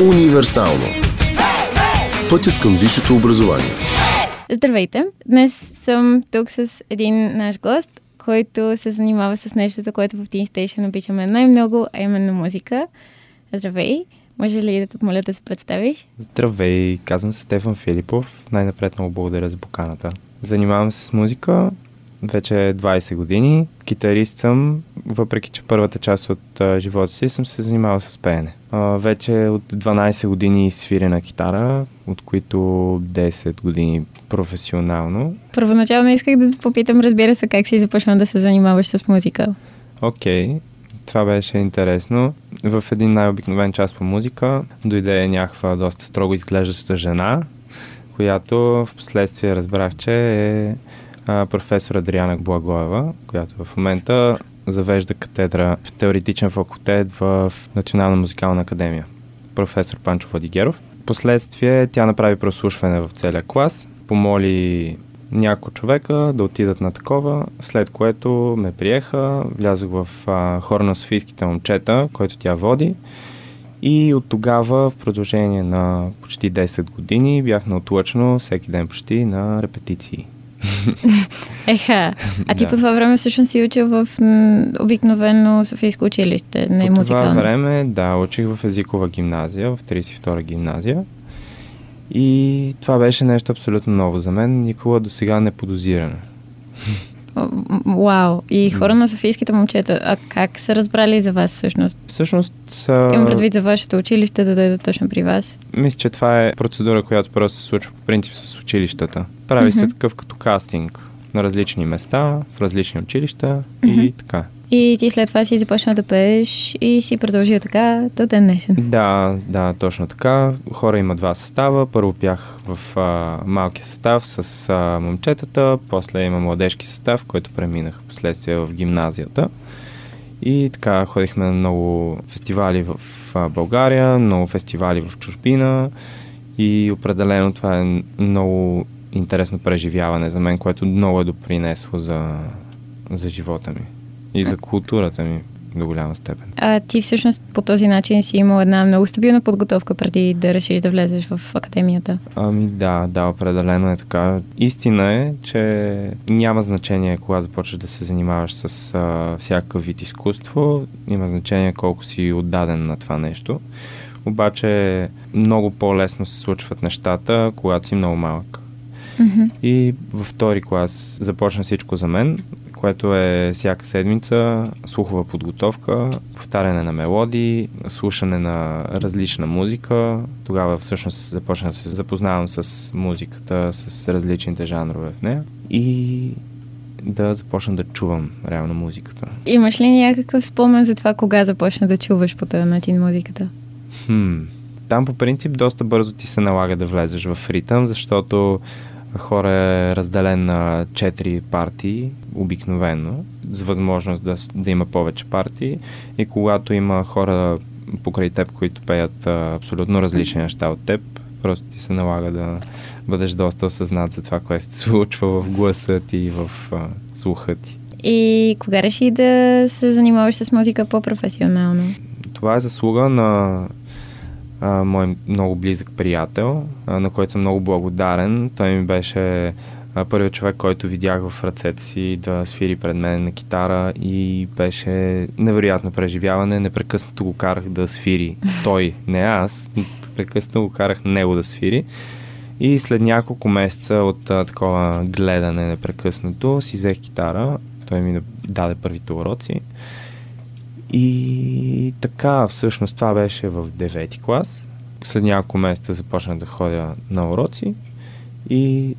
Универсално. Пътят към висшето образование. Здравейте! Днес съм тук с един наш гост, който се занимава с нещото, което в Teen Station обичаме най-много, а именно музика. Здравей! Може ли да те моля да се представиш? Здравей, казвам се Стефан Филипов. Най-напред много благодаря за поканата. Занимавам се с музика вече 20 години. Китарист съм, въпреки че първата част от а, живота си съм се занимавал с пеене. А, вече от 12 години свиря на китара, от които 10 години професионално. Първоначално исках да те попитам, разбира се, как си започнал да се занимаваш с музика. Окей, okay. това беше интересно. В един най-обикновен час по музика дойде някаква доста строго изглеждаща жена, която в последствие разбрах, че е а, професор Адриана Благоева, която в момента завежда катедра в теоретичен факултет в Национална музикална академия. Професор Панчо Владигеров. Последствие тя направи прослушване в целия клас, помоли няколко човека да отидат на такова, след което ме приеха, влязох в а, хор на Софийските момчета, който тя води и от тогава в продължение на почти 10 години бях наотлъчно всеки ден почти на репетиции. Еха, а ти да. по това време всъщност си учил в обикновено Софийско училище, не по музикално? Това време, да, учих в езикова гимназия, в 32-а гимназия. И това беше нещо абсолютно ново за мен, никога до сега не подозирано. Вау! И хора на Софийските момчета, а как са разбрали за вас всъщност? Всъщност... А... Имам предвид за вашето училище да дойдат точно при вас. Мисля, че това е процедура, която просто се случва по принцип с училищата. Прави mm-hmm. се такъв като кастинг на различни места, в различни училища mm-hmm. и така. И ти след това си започнал да пееш и си продължил така до ден днешен. Да, да, точно така. Хора има два състава. Първо бях в а, малкия състав с а, момчетата, после има младежки състав, който преминах последствие в гимназията. И така ходихме на много фестивали в България, много фестивали в чужбина и определено това е много интересно преживяване за мен, което много е допринесло за, за живота ми и за културата ми до голяма степен. А ти всъщност по този начин си имал една много стабилна подготовка преди да решиш да влезеш в академията? Ами да, да, определено е така. Истина е, че няма значение кога започваш да се занимаваш с а, всякакъв вид изкуство, има значение колко си отдаден на това нещо. Обаче много по-лесно се случват нещата, когато си много малък. Mm-hmm. И във втори клас започна всичко за мен което е всяка седмица слухова подготовка, повтаряне на мелодии, слушане на различна музика. Тогава всъщност започна да се запознавам с музиката, с различните жанрове в нея и да започна да чувам реално музиката. Имаш ли някакъв спомен за това кога започна да чуваш по този начин музиката? Хм. Там по принцип доста бързо ти се налага да влезеш в ритъм, защото хора е разделен на 4 партии, обикновено, с възможност да, да има повече партии. И когато има хора покрай теб, които пеят а, абсолютно различни неща от теб, просто ти се налага да бъдеш доста осъзнат за това, което се случва в гласа ти и в а, слуха ти. И кога реши да се занимаваш с музика по-професионално? Това е заслуга на мой много близък приятел, на който съм много благодарен. Той ми беше първият човек, който видях в ръцете си да свири пред мен на китара и беше невероятно преживяване. Непрекъснато го карах да свири. Той, не аз, непрекъснато го карах него да свири. И след няколко месеца от такова гледане непрекъснато си взех китара. Той ми даде първите уроци. И така, всъщност това беше в 9 клас. След няколко месеца започнах да ходя на уроци и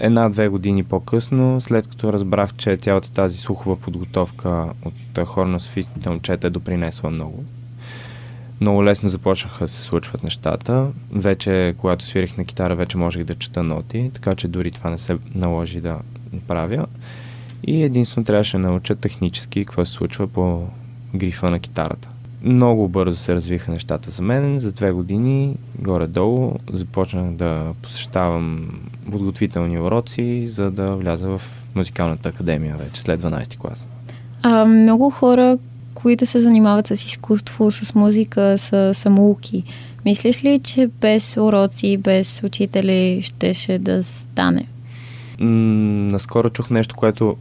една-две години по-късно, след като разбрах, че цялата тази слухова подготовка от хора на момчета е допринесла много. Много лесно започнаха да се случват нещата. Вече, когато свирих на китара, вече можех да чета ноти, така че дори това не се наложи да направя. И единствено трябваше да науча технически какво се случва по грифа на китарата. Много бързо се развиха нещата за мен. За две години, горе-долу, започнах да посещавам подготвителни уроци, за да вляза в музикалната академия вече след 12 клас. А, много хора, които се занимават с изкуство, с музика, с самоуки. Мислиш ли, че без уроци, без учители щеше да стане? М- наскоро чух нещо, което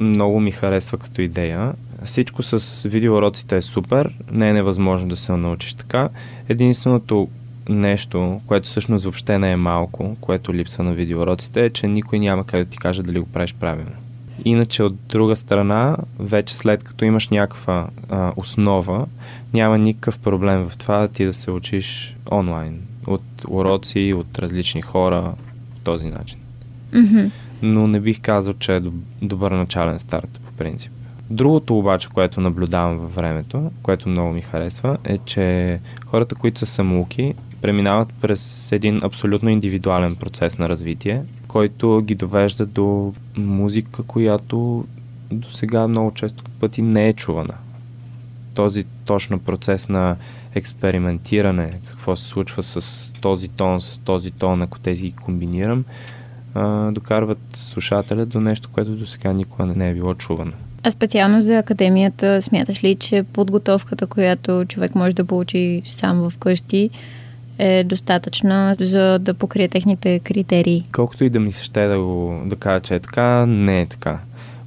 много ми харесва като идея. Всичко с видеоуроците е супер, не е невъзможно да се научиш така. Единственото нещо, което всъщност въобще не е малко, което липсва на видеоуроците, е, че никой няма как да ти каже дали го правиш правилно. Иначе от друга страна, вече след като имаш някаква а, основа, няма никакъв проблем в това ти да се учиш онлайн, от уроци, от различни хора, по този начин. Mm-hmm. Но не бих казал, че е добър начален старт, по принцип. Другото обаче, което наблюдавам във времето, което много ми харесва, е, че хората, които са самоуки, преминават през един абсолютно индивидуален процес на развитие, който ги довежда до музика, която до сега много често пъти не е чувана. Този точно процес на експериментиране, какво се случва с този тон, с този тон, ако тези ги комбинирам, докарват слушателя до нещо, което до сега никога не е било чувано. А специално за академията, смяташ ли, че подготовката, която човек може да получи сам в къщи, е достатъчна за да покрие техните критерии? Колкото и да ми се ще да, го, да кажа, че е така, не е така.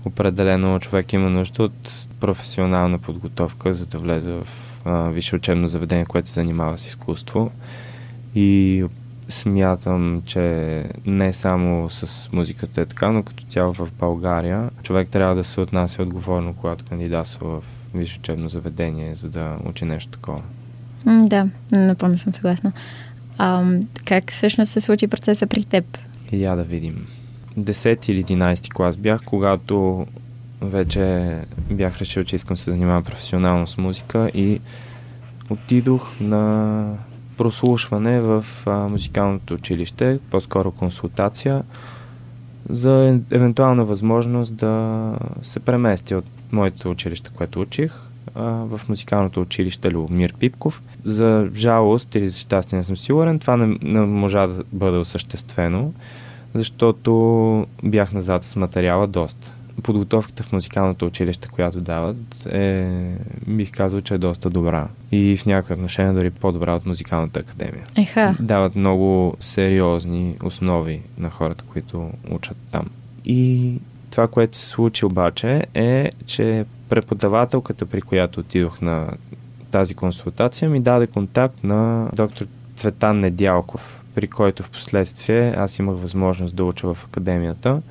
Определено човек има нужда от професионална подготовка, за да влезе в а, висше учебно заведение, което се занимава с изкуство. И смятам, че не само с музиката е така, но като цяло в България човек трябва да се отнася отговорно, когато кандидатства в висше учебно заведение, за да учи нещо такова. М, да, напълно съм съгласна. А, как всъщност се случи процеса при теб? И я да видим. 10 или 11 клас бях, когато вече бях решил, че искам да се занимавам професионално с музика и отидох на прослушване в а, музикалното училище, по-скоро консултация, за евентуална възможност да се преместя от моето училище, което учих, а, в музикалното училище Любомир Пипков. За жалост или за щастие не съм сигурен, това не, не можа да бъде осъществено, защото бях назад с материала доста подготовката в музикалното училище, която дават, е, бих казал, че е доста добра. И в някакъв отношение дори по-добра от музикалната академия. Еха. Дават много сериозни основи на хората, които учат там. И това, което се случи обаче е, че преподавателката, при която отидох на тази консултация, ми даде контакт на доктор Цветан Недялков, при който в последствие аз имах възможност да уча в академията.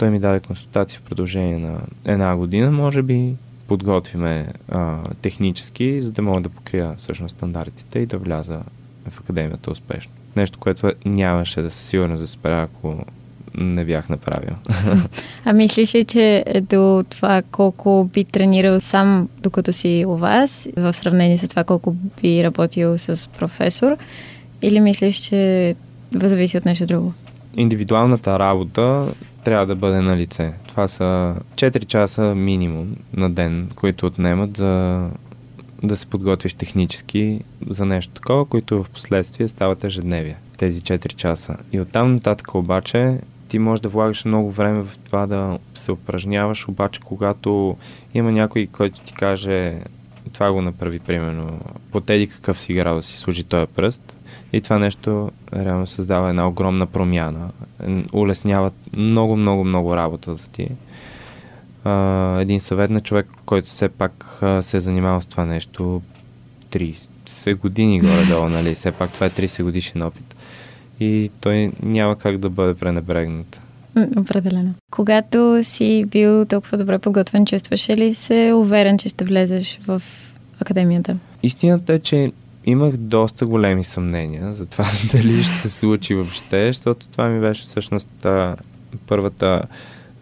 Той ми даде консултация в продължение на една година, може би подготвиме а, технически, за да мога да покрия всъщност стандартите и да вляза в академията успешно. Нещо, което нямаше да се сигурно да спра, ако не бях направил. А мислиш ли, че до това колко би тренирал сам, докато си у вас, в сравнение с това колко би работил с професор, или мислиш, че зависи от нещо друго? Индивидуалната работа трябва да бъде на лице. Това са 4 часа минимум на ден, които отнемат за да се подготвиш технически за нещо такова, които в последствие стават ежедневие. Тези 4 часа. И оттам нататък обаче ти можеш да влагаш много време в това да се упражняваш, обаче когато има някой, който ти каже това го направи, примерно, потеди какъв си играл да си служи този пръст, и това нещо реално създава една огромна промяна. Улеснява много, много, много работата ти. А, един съвет на човек, който все пак а, се е занимавал с това нещо 30 години горе-долу, нали? Все пак това е 30 годишен опит. И той няма как да бъде пренебрегнат. Определено. Когато си бил толкова добре подготвен, чувстваше ли се уверен, че ще влезеш в академията? Истината е, че имах доста големи съмнения за това дали ще се случи въобще, защото това ми беше всъщност първата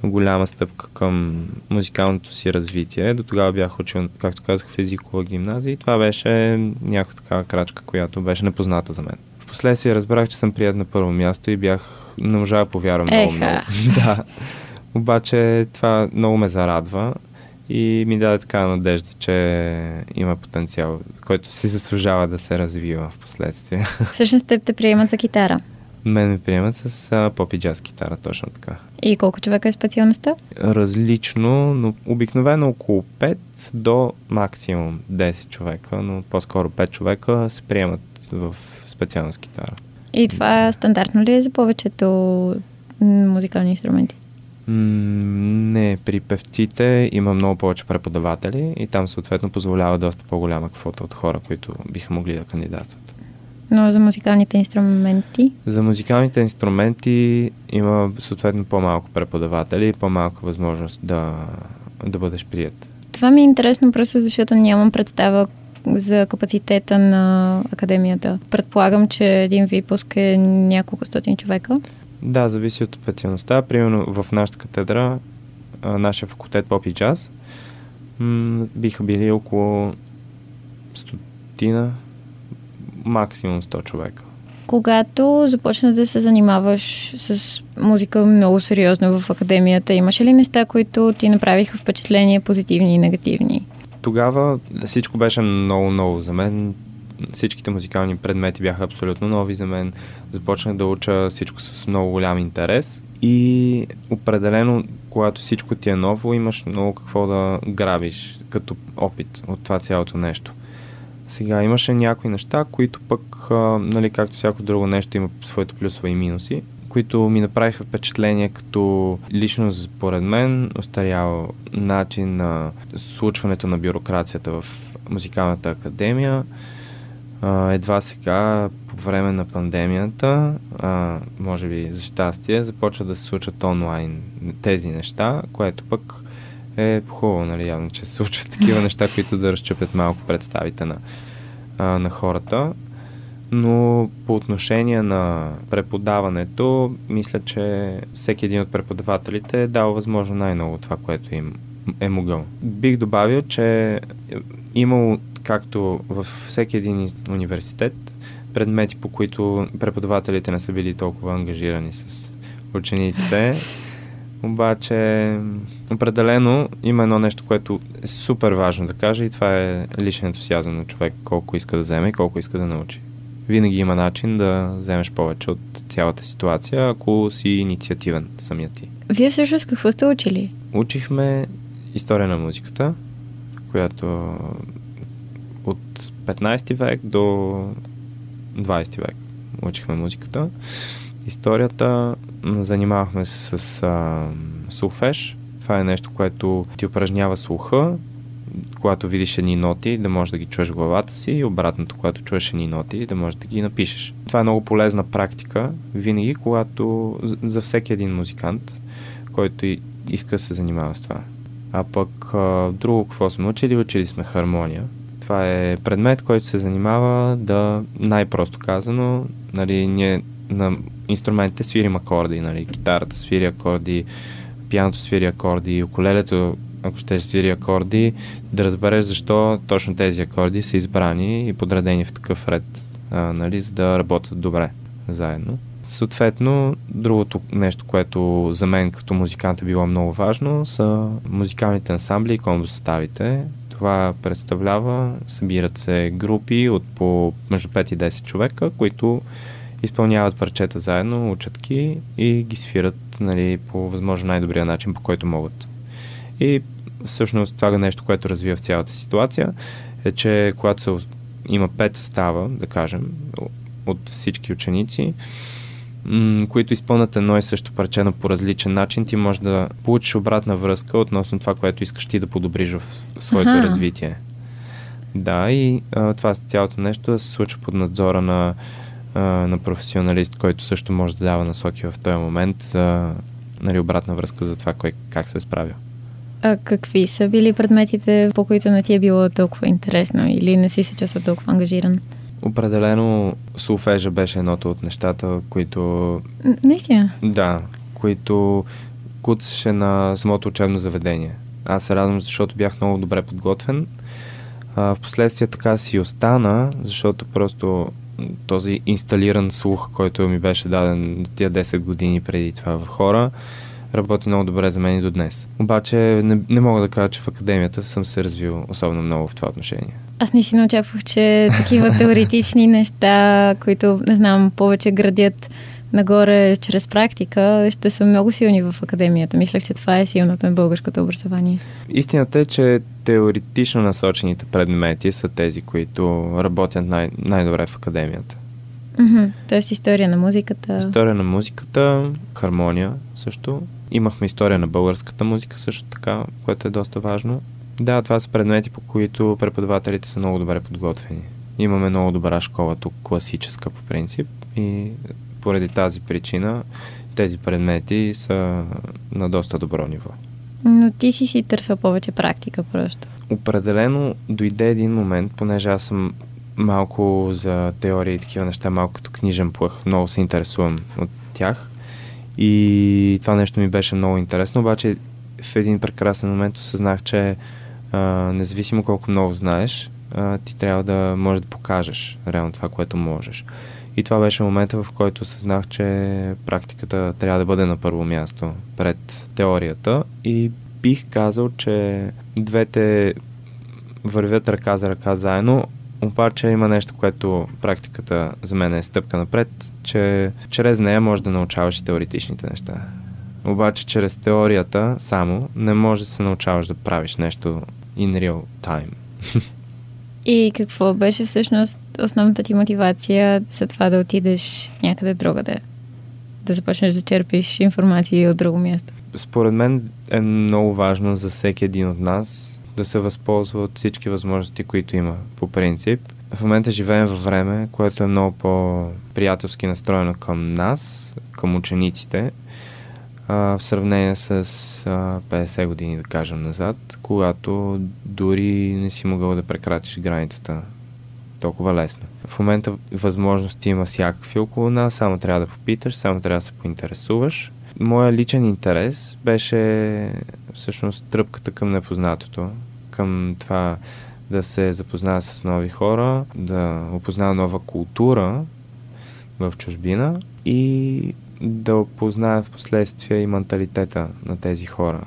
голяма стъпка към музикалното си развитие. До тогава бях учил, както казах, в езикова гимназия и това беше някаква такава крачка, която беше непозната за мен. Впоследствие разбрах, че съм прият на първо място и бях, не можа да повярвам много много. да. Обаче това много ме зарадва и ми даде така надежда, че има потенциал, който си заслужава да се развива в последствие. Всъщност те те приемат за китара. Мен ме приемат с а, поп и джаз китара, точно така. И колко човека е специалността? Различно, но обикновено около 5 до максимум 10 човека, но по-скоро 5 човека се приемат в специалност китара. И това стандартно ли е за повечето музикални инструменти? не, при певците има много повече преподаватели и там съответно позволява доста по-голяма квота от хора, които биха могли да кандидатстват. Но за музикалните инструменти? За музикалните инструменти има съответно по-малко преподаватели и по-малка възможност да, да бъдеш прият. Това ми е интересно просто защото нямам представа за капацитета на академията. Предполагам, че един випуск е няколко стотин човека. Да, зависи от специалността. Примерно в нашата катедра, нашия факултет Поп и Джаз, м- биха били около стотина, максимум 100 човека. Когато започна да се занимаваш с музика много сериозно в академията, имаше ли неща, които ти направиха впечатление, позитивни и негативни? Тогава всичко беше много ново за мен всичките музикални предмети бяха абсолютно нови за мен. Започнах да уча всичко с много голям интерес и определено, когато всичко ти е ново, имаш много какво да грабиш като опит от това цялото нещо. Сега имаше някои неща, които пък, а, нали, както всяко друго нещо, има своите плюсове и минуси, които ми направиха впечатление като лично според мен устарял начин на случването на бюрокрацията в музикалната академия, едва сега, по време на пандемията, може би за щастие, започва да се случват онлайн тези неща, което пък е хубаво, нали, явно, че се случват такива неща, които да разчупят малко представите на, на хората. Но по отношение на преподаването, мисля, че всеки един от преподавателите е дал възможно най-много това, което им е могъл. Бих добавил, че имало както във всеки един университет, предмети, по които преподавателите не са били толкова ангажирани с учениците. Обаче, определено има едно нещо, което е супер важно да кажа и това е личен ентусиазъм на човек, колко иска да вземе и колко иска да научи. Винаги има начин да вземеш повече от цялата ситуация, ако си инициативен самия ти. Вие всъщност какво сте учили? Учихме история на музиката, която от 15 век до 20 век учихме музиката. Историята занимавахме се с а, сулфеш. Това е нещо, което ти упражнява слуха, когато видиш едни ноти, да можеш да ги чуеш в главата си и обратното, когато чуеш едни ноти, да можеш да ги напишеш. Това е много полезна практика, винаги, когато за всеки един музикант, който иска да се занимава с това. А пък друго, какво сме учили? Учили сме хармония. Това е предмет, който се занимава да, най-просто казано, нали, ние на инструментите свирим акорди, нали, китарата свири акорди, пианото свири акорди, укулелето, ако ще свири акорди, да разбереш защо точно тези акорди са избрани и подредени в такъв ред, а, нали, за да работят добре заедно. Съответно, другото нещо, което за мен като музикант е било много важно, са музикалните ансамбли и комбо-съставите това представлява, събират се групи от по между 5 и 10 човека, които изпълняват парчета заедно, учат ги и ги свират нали, по възможно най-добрия начин, по който могат. И всъщност това е нещо, което развива в цялата ситуация, е, че когато се, има 5 състава, да кажем, от всички ученици, които изпълнят едно и също парче, но по различен начин, ти можеш да получиш обратна връзка относно това, което искаш ти да подобриш в своето Аха. развитие. Да, и а, това цялото нещо да се случва под надзора на, а, на професионалист, който също може да дава насоки в този момент за нали, обратна връзка за това кой, как се е справил. А какви са били предметите, по които не ти е било толкова интересно или не си се чувствал толкова ангажиран? Определено Суфежа беше едното от нещата, които... Наистина? Да, които куцаше на самото учебно заведение. Аз се радвам, защото бях много добре подготвен. А, впоследствие така си остана, защото просто този инсталиран слух, който ми беше даден тия 10 години преди това в хора, работи много добре за мен и до днес. Обаче не, не мога да кажа, че в академията съм се развил особено много в това отношение. Аз не си очаквах, че такива теоретични неща, които, не знам, повече градят нагоре чрез практика, ще са много силни в академията. Мислех, че това е силното на българското образование. Истината е, че теоретично насочените предмети са тези, които работят най- най-добре в академията. Mm-hmm. Тоест история на музиката. История на музиката, хармония също. Имахме история на българската музика също така, което е доста важно. Да, това са предмети, по които преподавателите са много добре подготвени. Имаме много добра школа тук, класическа по принцип и поради тази причина тези предмети са на доста добро ниво. Но ти си си търсил повече практика просто. Определено дойде един момент, понеже аз съм малко за теория и такива неща, малко като книжен плъх. Много се интересувам от тях. И това нещо ми беше много интересно, обаче в един прекрасен момент осъзнах, че а, независимо колко много знаеш, а, ти трябва да можеш да покажеш реално това, което можеш. И това беше момента, в който осъзнах, че практиката трябва да бъде на първо място пред теорията и бих казал, че двете вървят ръка за ръка заедно, обаче има нещо, което практиката за мен е стъпка напред, че чрез нея можеш да научаваш и теоретичните неща. Обаче чрез теорията само не може да се научаваш да правиш нещо in real time. И какво беше всъщност основната ти мотивация за това да отидеш някъде другаде? Да започнеш да черпиш информация от друго място? Според мен е много важно за всеки един от нас да се възползва от всички възможности, които има по принцип. В момента живеем във време, което е много по-приятелски настроено към нас, към учениците, а, в сравнение с а, 50 години, да кажем, назад, когато дори не си могъл да прекрачиш границата толкова лесно. В момента възможности има всякакви около нас, само трябва да попиташ, само трябва да се поинтересуваш. Моя личен интерес беше всъщност тръпката към непознатото, към това да се запозная с нови хора, да опозная нова култура в чужбина и да опозная в последствие и менталитета на тези хора.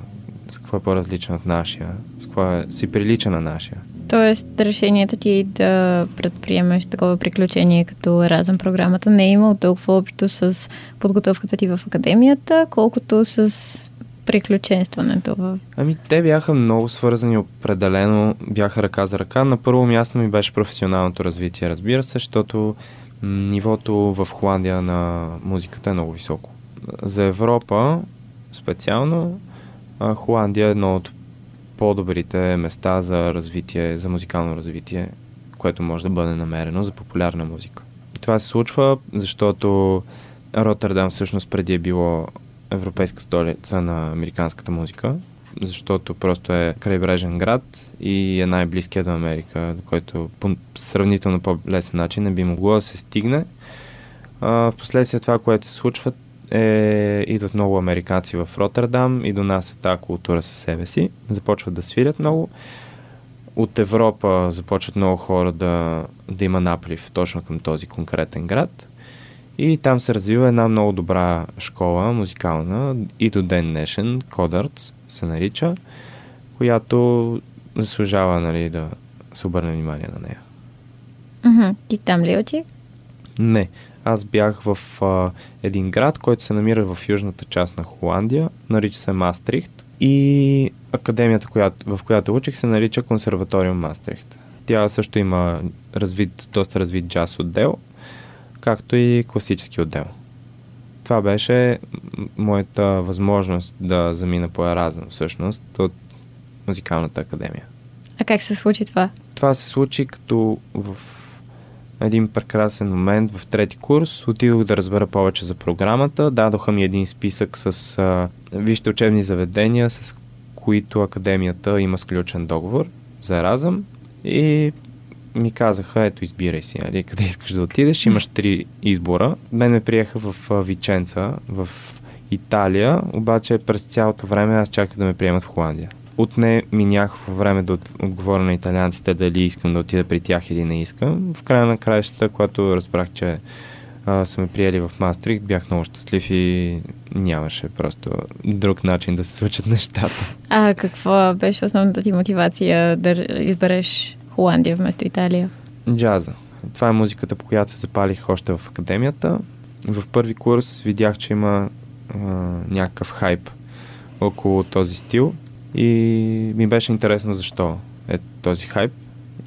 С какво е по-различен от нашия, с какво е, си прилича на нашия. Тоест, решението ти да предприемеш такова приключение като Еразъм програмата не е имало толкова общо с подготовката ти в академията, колкото с приключенстването в... Ами те бяха много свързани, определено бяха ръка за ръка. На първо място ми беше професионалното развитие, разбира се, защото нивото в Холандия на музиката е много високо. За Европа специално Холандия е едно от по-добрите места за развитие, за музикално развитие, което може да бъде намерено за популярна музика. Това се случва, защото Роттердам всъщност преди е било европейска столица на американската музика, защото просто е крайбрежен град и е най-близкият до Америка, до който по сравнително по-лесен начин не би могло да се стигне. А, впоследствие това, което се случва, е, идват много американци в Роттердам и донасят тази култура със себе си. Започват да свирят много. От Европа започват много хора да, да има наплив точно към този конкретен град. И там се развива една много добра школа, музикална, и до ден днешен, Кодърц се нарича, която заслужава нали, да се обърне внимание на нея. Mm-hmm. Ти там ли учи? Не. Аз бях в а, един град, който се намира в южната част на Холандия, нарича се Мастрихт и академията, която, в която учих, се нарича Консерваториум Мастрихт. Тя също има развит, доста развит джаз отдел, както и класически отдел. Това беше моята възможност да замина по Еразъм всъщност от музикалната академия. А как се случи това? Това се случи като в един прекрасен момент в трети курс отидох да разбера повече за програмата. Дадоха ми един списък с а, вижте учебни заведения, с които академията има сключен договор за Еразъм и ми казаха, ето избирай си, нали, къде искаш да отидеш, имаш три избора. Мен ме приеха в Виченца, в Италия, обаче през цялото време аз чаках да ме приемат в Холандия. Отне ми някакво време да отговоря на италианците дали искам да отида при тях или не искам. В края на краищата, когато разбрах, че а, са ме приели в Мастрихт, бях много щастлив и нямаше просто друг начин да се случат нещата. А какво беше основната ти мотивация да избереш Холандия вместо Италия? Джаза. Това е музиката, по която се запалих още в академията в първи курс видях, че има а, някакъв хайп около този стил и ми беше интересно защо е този хайп.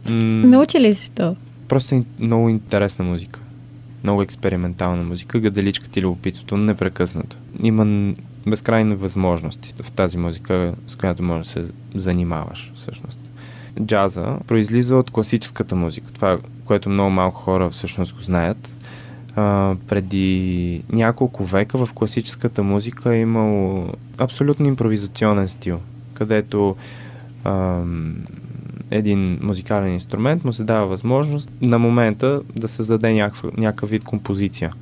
М- Научи ли защо? Просто е много интересна музика. Много експериментална музика, гаделичката и любопитството непрекъснато. Има безкрайни възможности в тази музика, с която можеш да се занимаваш всъщност. Джаза произлиза от класическата музика. Това, което много малко хора всъщност го знаят. А, преди няколко века в класическата музика е имало абсолютно импровизационен стил, където а, един музикален инструмент му се дава възможност на момента да създаде някакъв, някакъв вид композиция.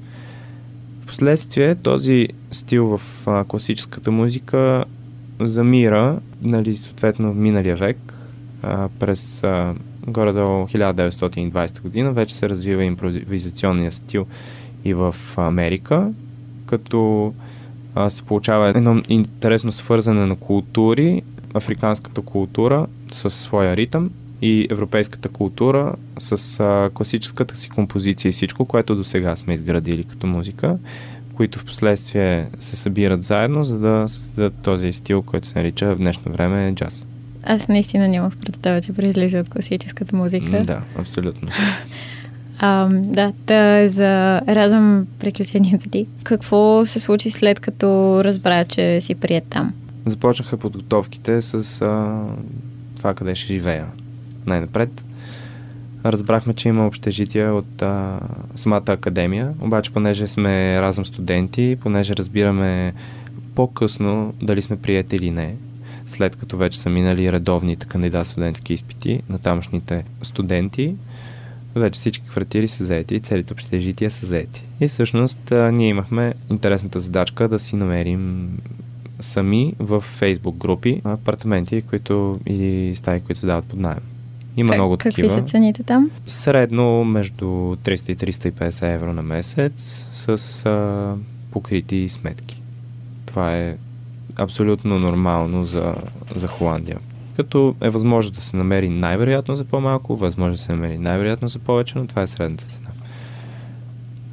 Впоследствие този стил в а, класическата музика замира, нали, съответно в миналия век, през горе-долу 1920 година вече се развива импровизационния стил и в Америка, като а, се получава едно интересно свързане на култури, африканската култура със своя ритъм и европейската култура с а, класическата си композиция и всичко, което до сега сме изградили като музика, които в последствие се събират заедно, за да създадат този стил, който се нарича в днешно време джаз. Аз наистина нямах представа, че произлиза от класическата музика. Да, абсолютно. а, да, та за разъм приключенията ти. Какво се случи след като разбра, че си прият там? Започнаха подготовките с а, това къде ще живея. Най-напред разбрахме, че има общежития от а, самата академия, обаче понеже сме разъм студенти, понеже разбираме по-късно дали сме приятели или не, след като вече са минали редовните кандидат студентски изпити на тамошните студенти, вече всички квартири са заети, целите общежития са заети. И всъщност а, ние имахме интересната задачка да си намерим сами в фейсбук групи апартаменти, които или стаи, които се дават под найем. Има как, много такива. Какви са цените там? Средно между 300 и 350 евро на месец с а, покрити сметки. Това е абсолютно нормално за, за Холандия. Като е възможно да се намери най-вероятно за по-малко, възможно да се намери най-вероятно за повече, но това е средната цена.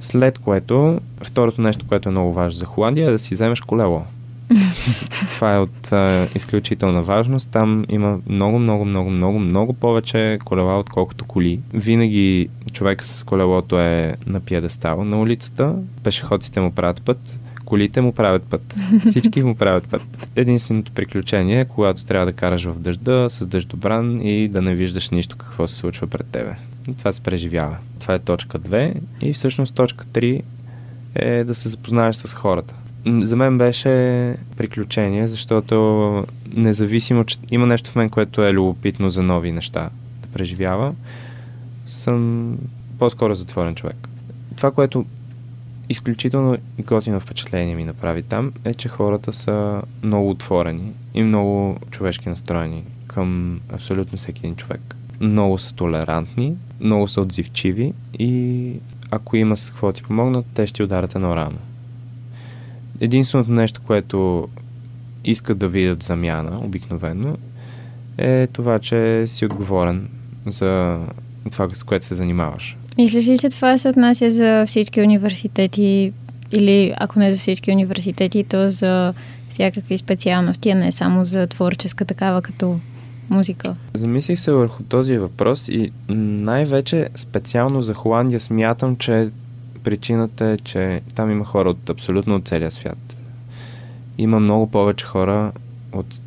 След което, второто нещо, което е много важно за Холандия е да си вземеш колело. Това е от а, изключителна важност. Там има много, много, много, много, много повече колела, отколкото коли. Винаги човека с колелото е на пиедестал на улицата. Пешеходците му правят път колите му правят път. Всички му правят път. Единственото приключение е, когато трябва да караш в дъжда, с дъждобран и да не виждаш нищо какво се случва пред тебе. И това се преживява. Това е точка 2 и всъщност точка 3 е да се запознаеш с хората. За мен беше приключение, защото независимо, че има нещо в мен, което е любопитно за нови неща да преживява, съм по-скоро затворен човек. Това, което изключително готино впечатление ми направи там е, че хората са много отворени и много човешки настроени към абсолютно всеки един човек. Много са толерантни, много са отзивчиви и ако има с какво ти помогнат, те ще ударят едно рано. Единственото нещо, което искат да видят замяна, обикновено, е това, че си отговорен за това, с което се занимаваш. Мислиш ли, че това се отнася за всички университети или ако не за всички университети, то за всякакви специалности, а не само за творческа такава като музика? Замислих се върху този въпрос и най-вече специално за Холандия смятам, че причината е, че там има хора от абсолютно от целия свят. Има много повече хора от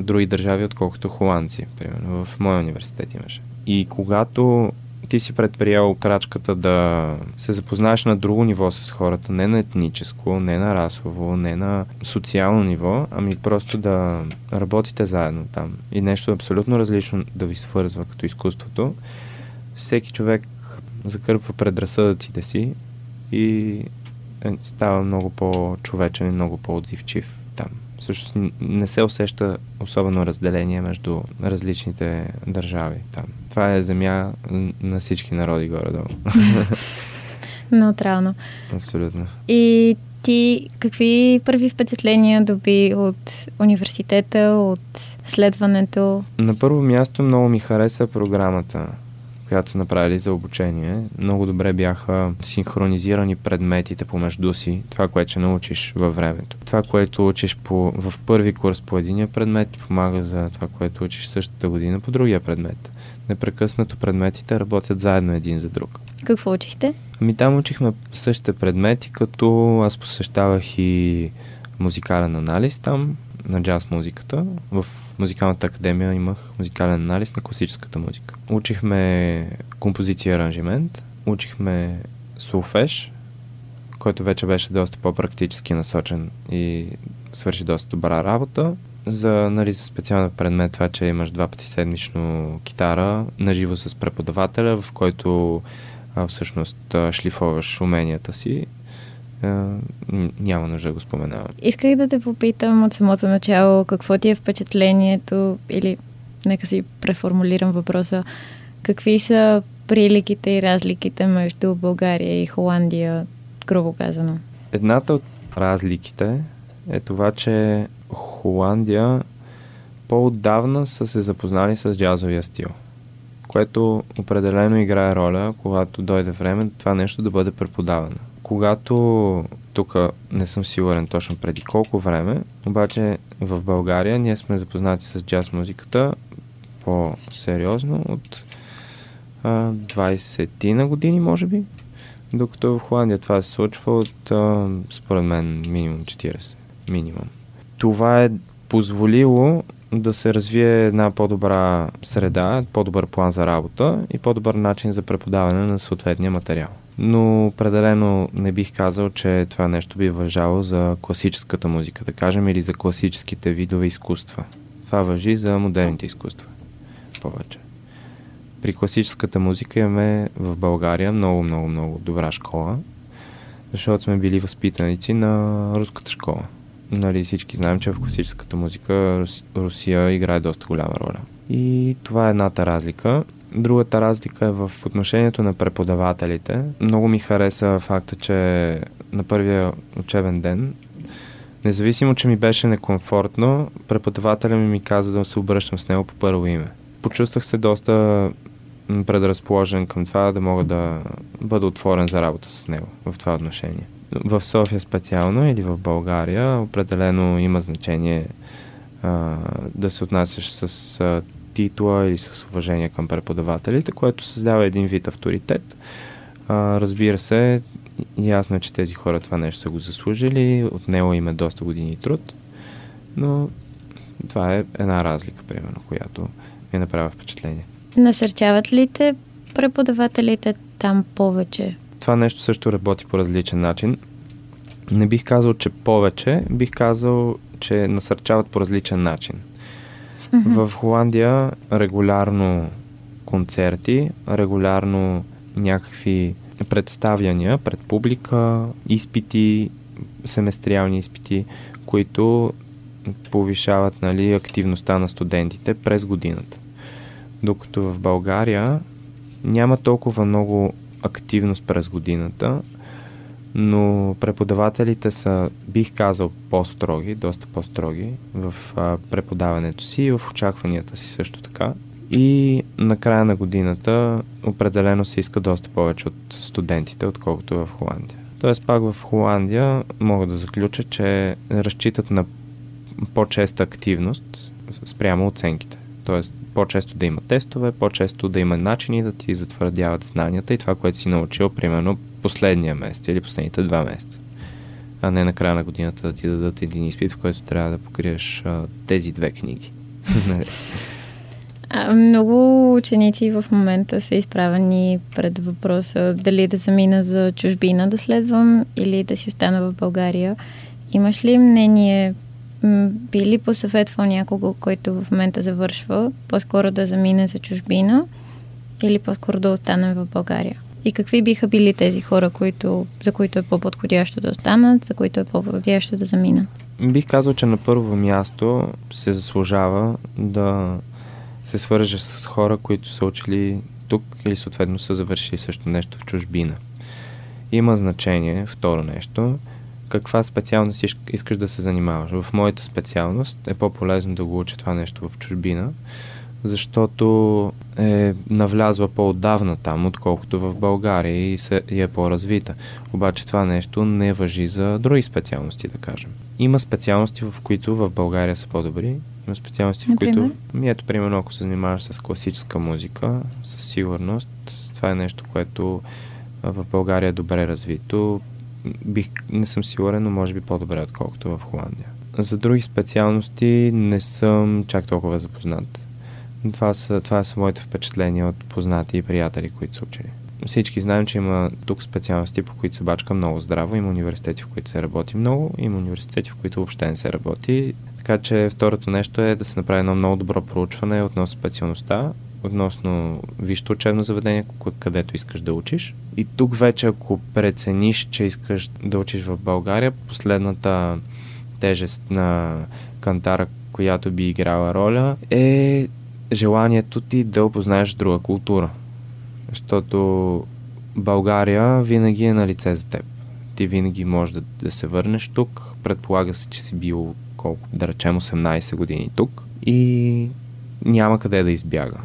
други държави, отколкото холандци, примерно. В моя университет имаше. И когато ти си предприел крачката да се запознаеш на друго ниво с хората, не на етническо, не на расово, не на социално ниво, ами просто да работите заедно там. И нещо абсолютно различно да ви свързва като изкуството, всеки човек закърпва предразсъдъците си и е, става много по-човечен и много по-отзивчив Също не се усеща особено разделение между различните държави там. Това е земя на всички народи горе-долу. Неутрално. Абсолютно. И ти какви първи впечатления доби от университета, от следването? На първо място много ми хареса програмата, която са направили за обучение. Много добре бяха синхронизирани предметите помежду си, това, което ще научиш във времето. Това, което учиш по, в първи курс по единия предмет, ти помага за това, което учиш същата година по другия предмет. Непрекъснато предметите работят заедно един за друг. Какво учихте? Ами там учихме същите предмети, като аз посещавах и музикален анализ там, на джаз музиката. В музикалната академия имах музикален анализ на класическата музика. Учихме композиция и аранжимент, учихме солфеж, който вече беше доста по-практически насочен и свърши доста добра работа. За, нали, специален предмет това, че имаш два пъти седмично китара, наживо с преподавателя, в който а, всъщност шлифоваш уменията си няма нужда да го споменавам. Исках да те попитам от самото начало какво ти е впечатлението или нека си преформулирам въпроса. Какви са приликите и разликите между България и Холандия, грубо казано? Едната от разликите е това, че Холандия по-отдавна са се запознали с джазовия стил, което определено играе роля, когато дойде време това нещо да бъде преподавано когато тук не съм сигурен точно преди колко време, обаче в България ние сме запознати с джаз музиката по-сериозно от а, 20 на години, може би. Докато в Холандия това се случва от, а, според мен, минимум 40. Минимум. Това е позволило да се развие една по-добра среда, по-добър план за работа и по-добър начин за преподаване на съответния материал но определено не бих казал, че това нещо би въжало за класическата музика, да кажем, или за класическите видове изкуства. Това въжи за модерните изкуства. Повече. При класическата музика имаме в България много, много, много добра школа, защото сме били възпитаници на руската школа. Нали, всички знаем, че в класическата музика Русия играе доста голяма роля. И това е едната разлика. Другата разлика е в отношението на преподавателите. Много ми хареса факта, че на първия учебен ден, независимо, че ми беше некомфортно, преподавателя ми ми каза да се обръщам с него по първо име. Почувствах се доста предразположен към това да мога да бъда отворен за работа с него в това отношение. В София специално или в България определено има значение а, да се отнасяш с а, титла или с уважение към преподавателите, което създава един вид авторитет. А, разбира се, ясно е, че тези хора това нещо са го заслужили, от него има доста години труд, но това е една разлика, примерно, която ми направя впечатление. Насърчават ли те преподавателите там повече? Това нещо също работи по различен начин. Не бих казал, че повече, бих казал, че насърчават по различен начин. В Холандия регулярно концерти, регулярно някакви представяния пред публика, изпити, семестриални изпити, които повишават нали, активността на студентите през годината. Докато в България няма толкова много активност през годината, но преподавателите са, бих казал, по-строги, доста по-строги в а, преподаването си и в очакванията си също така. И на края на годината определено се иска доста повече от студентите, отколкото в Холандия. Тоест пак в Холандия мога да заключа, че разчитат на по-честа активност спрямо оценките. Тоест по-често да има тестове, по-често да има начини да ти затвърдяват знанията и това, което си научил, примерно последния месец или последните два месеца. А не на края на годината да ти дадат един изпит, в който трябва да покриеш а, тези две книги. Нали? много ученици в момента са изправени пред въпроса дали да замина за чужбина да следвам или да си остана в България. Имаш ли мнение, би ли посъветвал някого, който в момента завършва, по-скоро да замине за чужбина или по-скоро да остане в България? И какви биха били тези хора, които, за които е по-подходящо да останат, за които е по-подходящо да заминат? Бих казал, че на първо място се заслужава да се свържеш с хора, които са учили тук или съответно са завършили също нещо в чужбина. Има значение, второ нещо, каква специалност искаш да се занимаваш. В моята специалност е по-полезно да го уча това нещо в чужбина, защото е навлязла по-отдавна там, отколкото в България и, се, и е по-развита. Обаче това нещо не въжи за други специалности, да кажем. Има специалности, в които в България са по-добри, има специалности, в Например? които... Ми ето, примерно, ако се занимаваш с класическа музика, със сигурност, това е нещо, което в България е добре развито. Бих, не съм сигурен, но може би по-добре, отколкото в Холандия. За други специалности не съм чак толкова запознат. Това са, това са моите впечатления от познати и приятели, които са учили. Всички знаем, че има тук специалности, по които се бачка много здраво. Има университети, в които се работи много, има университети, в които въобще не се работи. Така че второто нещо е да се направи едно много добро проучване относно специалността, относно висшето учебно заведение, където искаш да учиш. И тук вече, ако прецениш, че искаш да учиш в България, последната тежест на кантара, която би играла роля, е желанието ти да опознаеш друга култура. Защото България винаги е на лице за теб. Ти винаги можеш да, да се върнеш тук. Предполага се, че си бил колко, да речем 18 години тук и няма къде да избяга.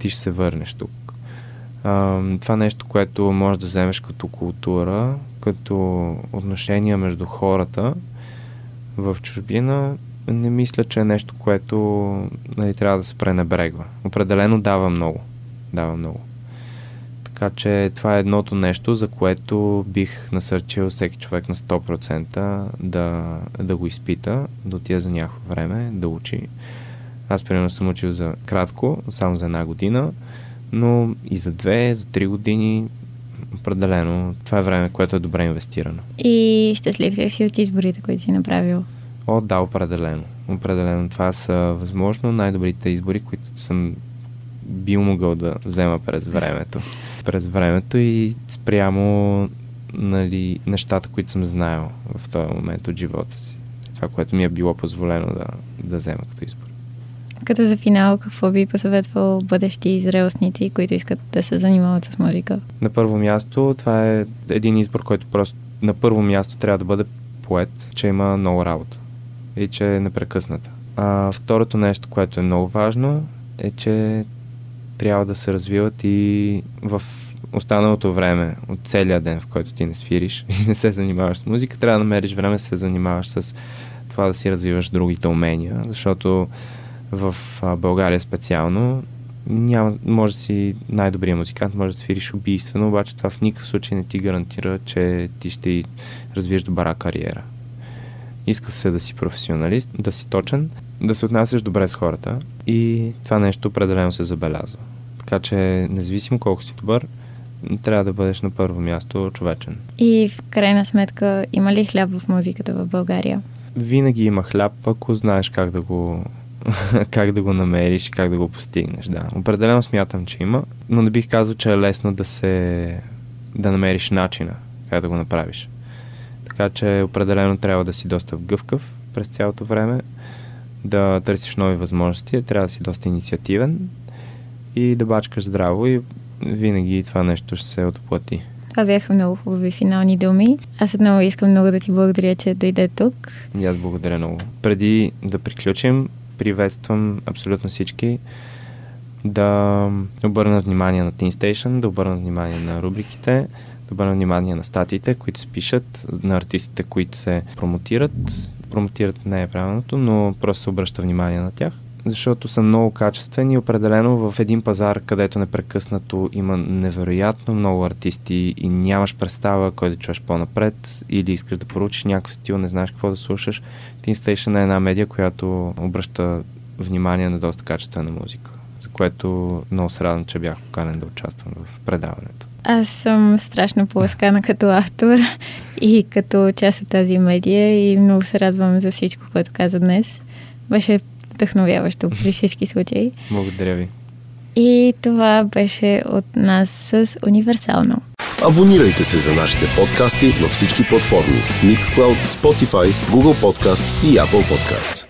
Ти ще се върнеш тук. А, това нещо, което можеш да вземеш като култура, като отношения между хората в чужбина, не мисля, че е нещо, което нали, трябва да се пренебрегва. Определено дава много. Дава много. Така че това е едното нещо, за което бих насърчил всеки човек на 100% да, да го изпита, да отиде за някакво време, да учи. Аз примерно съм учил за кратко, само за една година, но и за две, за три години определено това е време, което е добре инвестирано. И щастлив ли си от изборите, които си направил? О, да, определено. Определено. Това са възможно най-добрите избори, които съм бил могъл да взема през времето. През времето и спрямо нали, нещата, които съм знаел в този момент от живота си. Това, което ми е било позволено да, да взема като избор. Като за финал, какво би посъветвал бъдещи зрелостници, които искат да се занимават с музика? На първо място, това е един избор, който просто на първо място трябва да бъде поет, че има много работа и че е непрекъсната. А второто нещо, което е много важно, е, че трябва да се развиват и в останалото време от целия ден, в който ти не свириш и не се занимаваш с музика, трябва да намериш време да се занимаваш с това да си развиваш другите умения, защото в а, България специално няма, може да си най-добрият музикант, може да свириш убийствено, обаче това в никакъв случай не ти гарантира, че ти ще развиеш добра кариера. Иска се да си професионалист, да си точен, да се отнасяш добре с хората и това нещо определено се забелязва. Така че, независимо колко си добър, трябва да бъдеш на първо място човечен. И в крайна сметка, има ли хляб в музиката в България? Винаги има хляб, ако знаеш как да го как да го намериш, как да го постигнеш. Да, определено смятам, че има, но не бих казал, че е лесно да се да намериш начина как да го направиш. Така че определено трябва да си доста гъвкав през цялото време, да търсиш нови възможности, трябва да си доста инициативен и да бачкаш здраво и винаги това нещо ще се отплати. Това бяха много хубави финални думи. Аз отново искам много да ти благодаря, че дойде тук. И аз благодаря много. Преди да приключим, приветствам абсолютно всички да обърнат внимание на Teen Station, да обърнат внимание на рубриките, да обърнат внимание на статиите, които се пишат, на артистите, които се промотират. Промотират не е правилното, но просто се обръща внимание на тях защото са много качествени. Определено в един пазар, където непрекъснато има невероятно много артисти и нямаш представа кой да чуеш по-напред или искаш да поручиш някакъв стил, не знаеш какво да слушаш. Teen Station е една медия, която обръща внимание на доста качествена музика, за което много се радвам, че бях поканен да участвам в предаването. Аз съм страшно поласкана като автор и като част от тази медия и много се радвам за всичко, което каза днес. Беше вдъхновяващо при всички случаи. Благодаря ви. И това беше от нас с Универсално. Абонирайте се за нашите подкасти на всички платформи Mixcloud, Spotify, Google Podcasts и Apple Podcasts.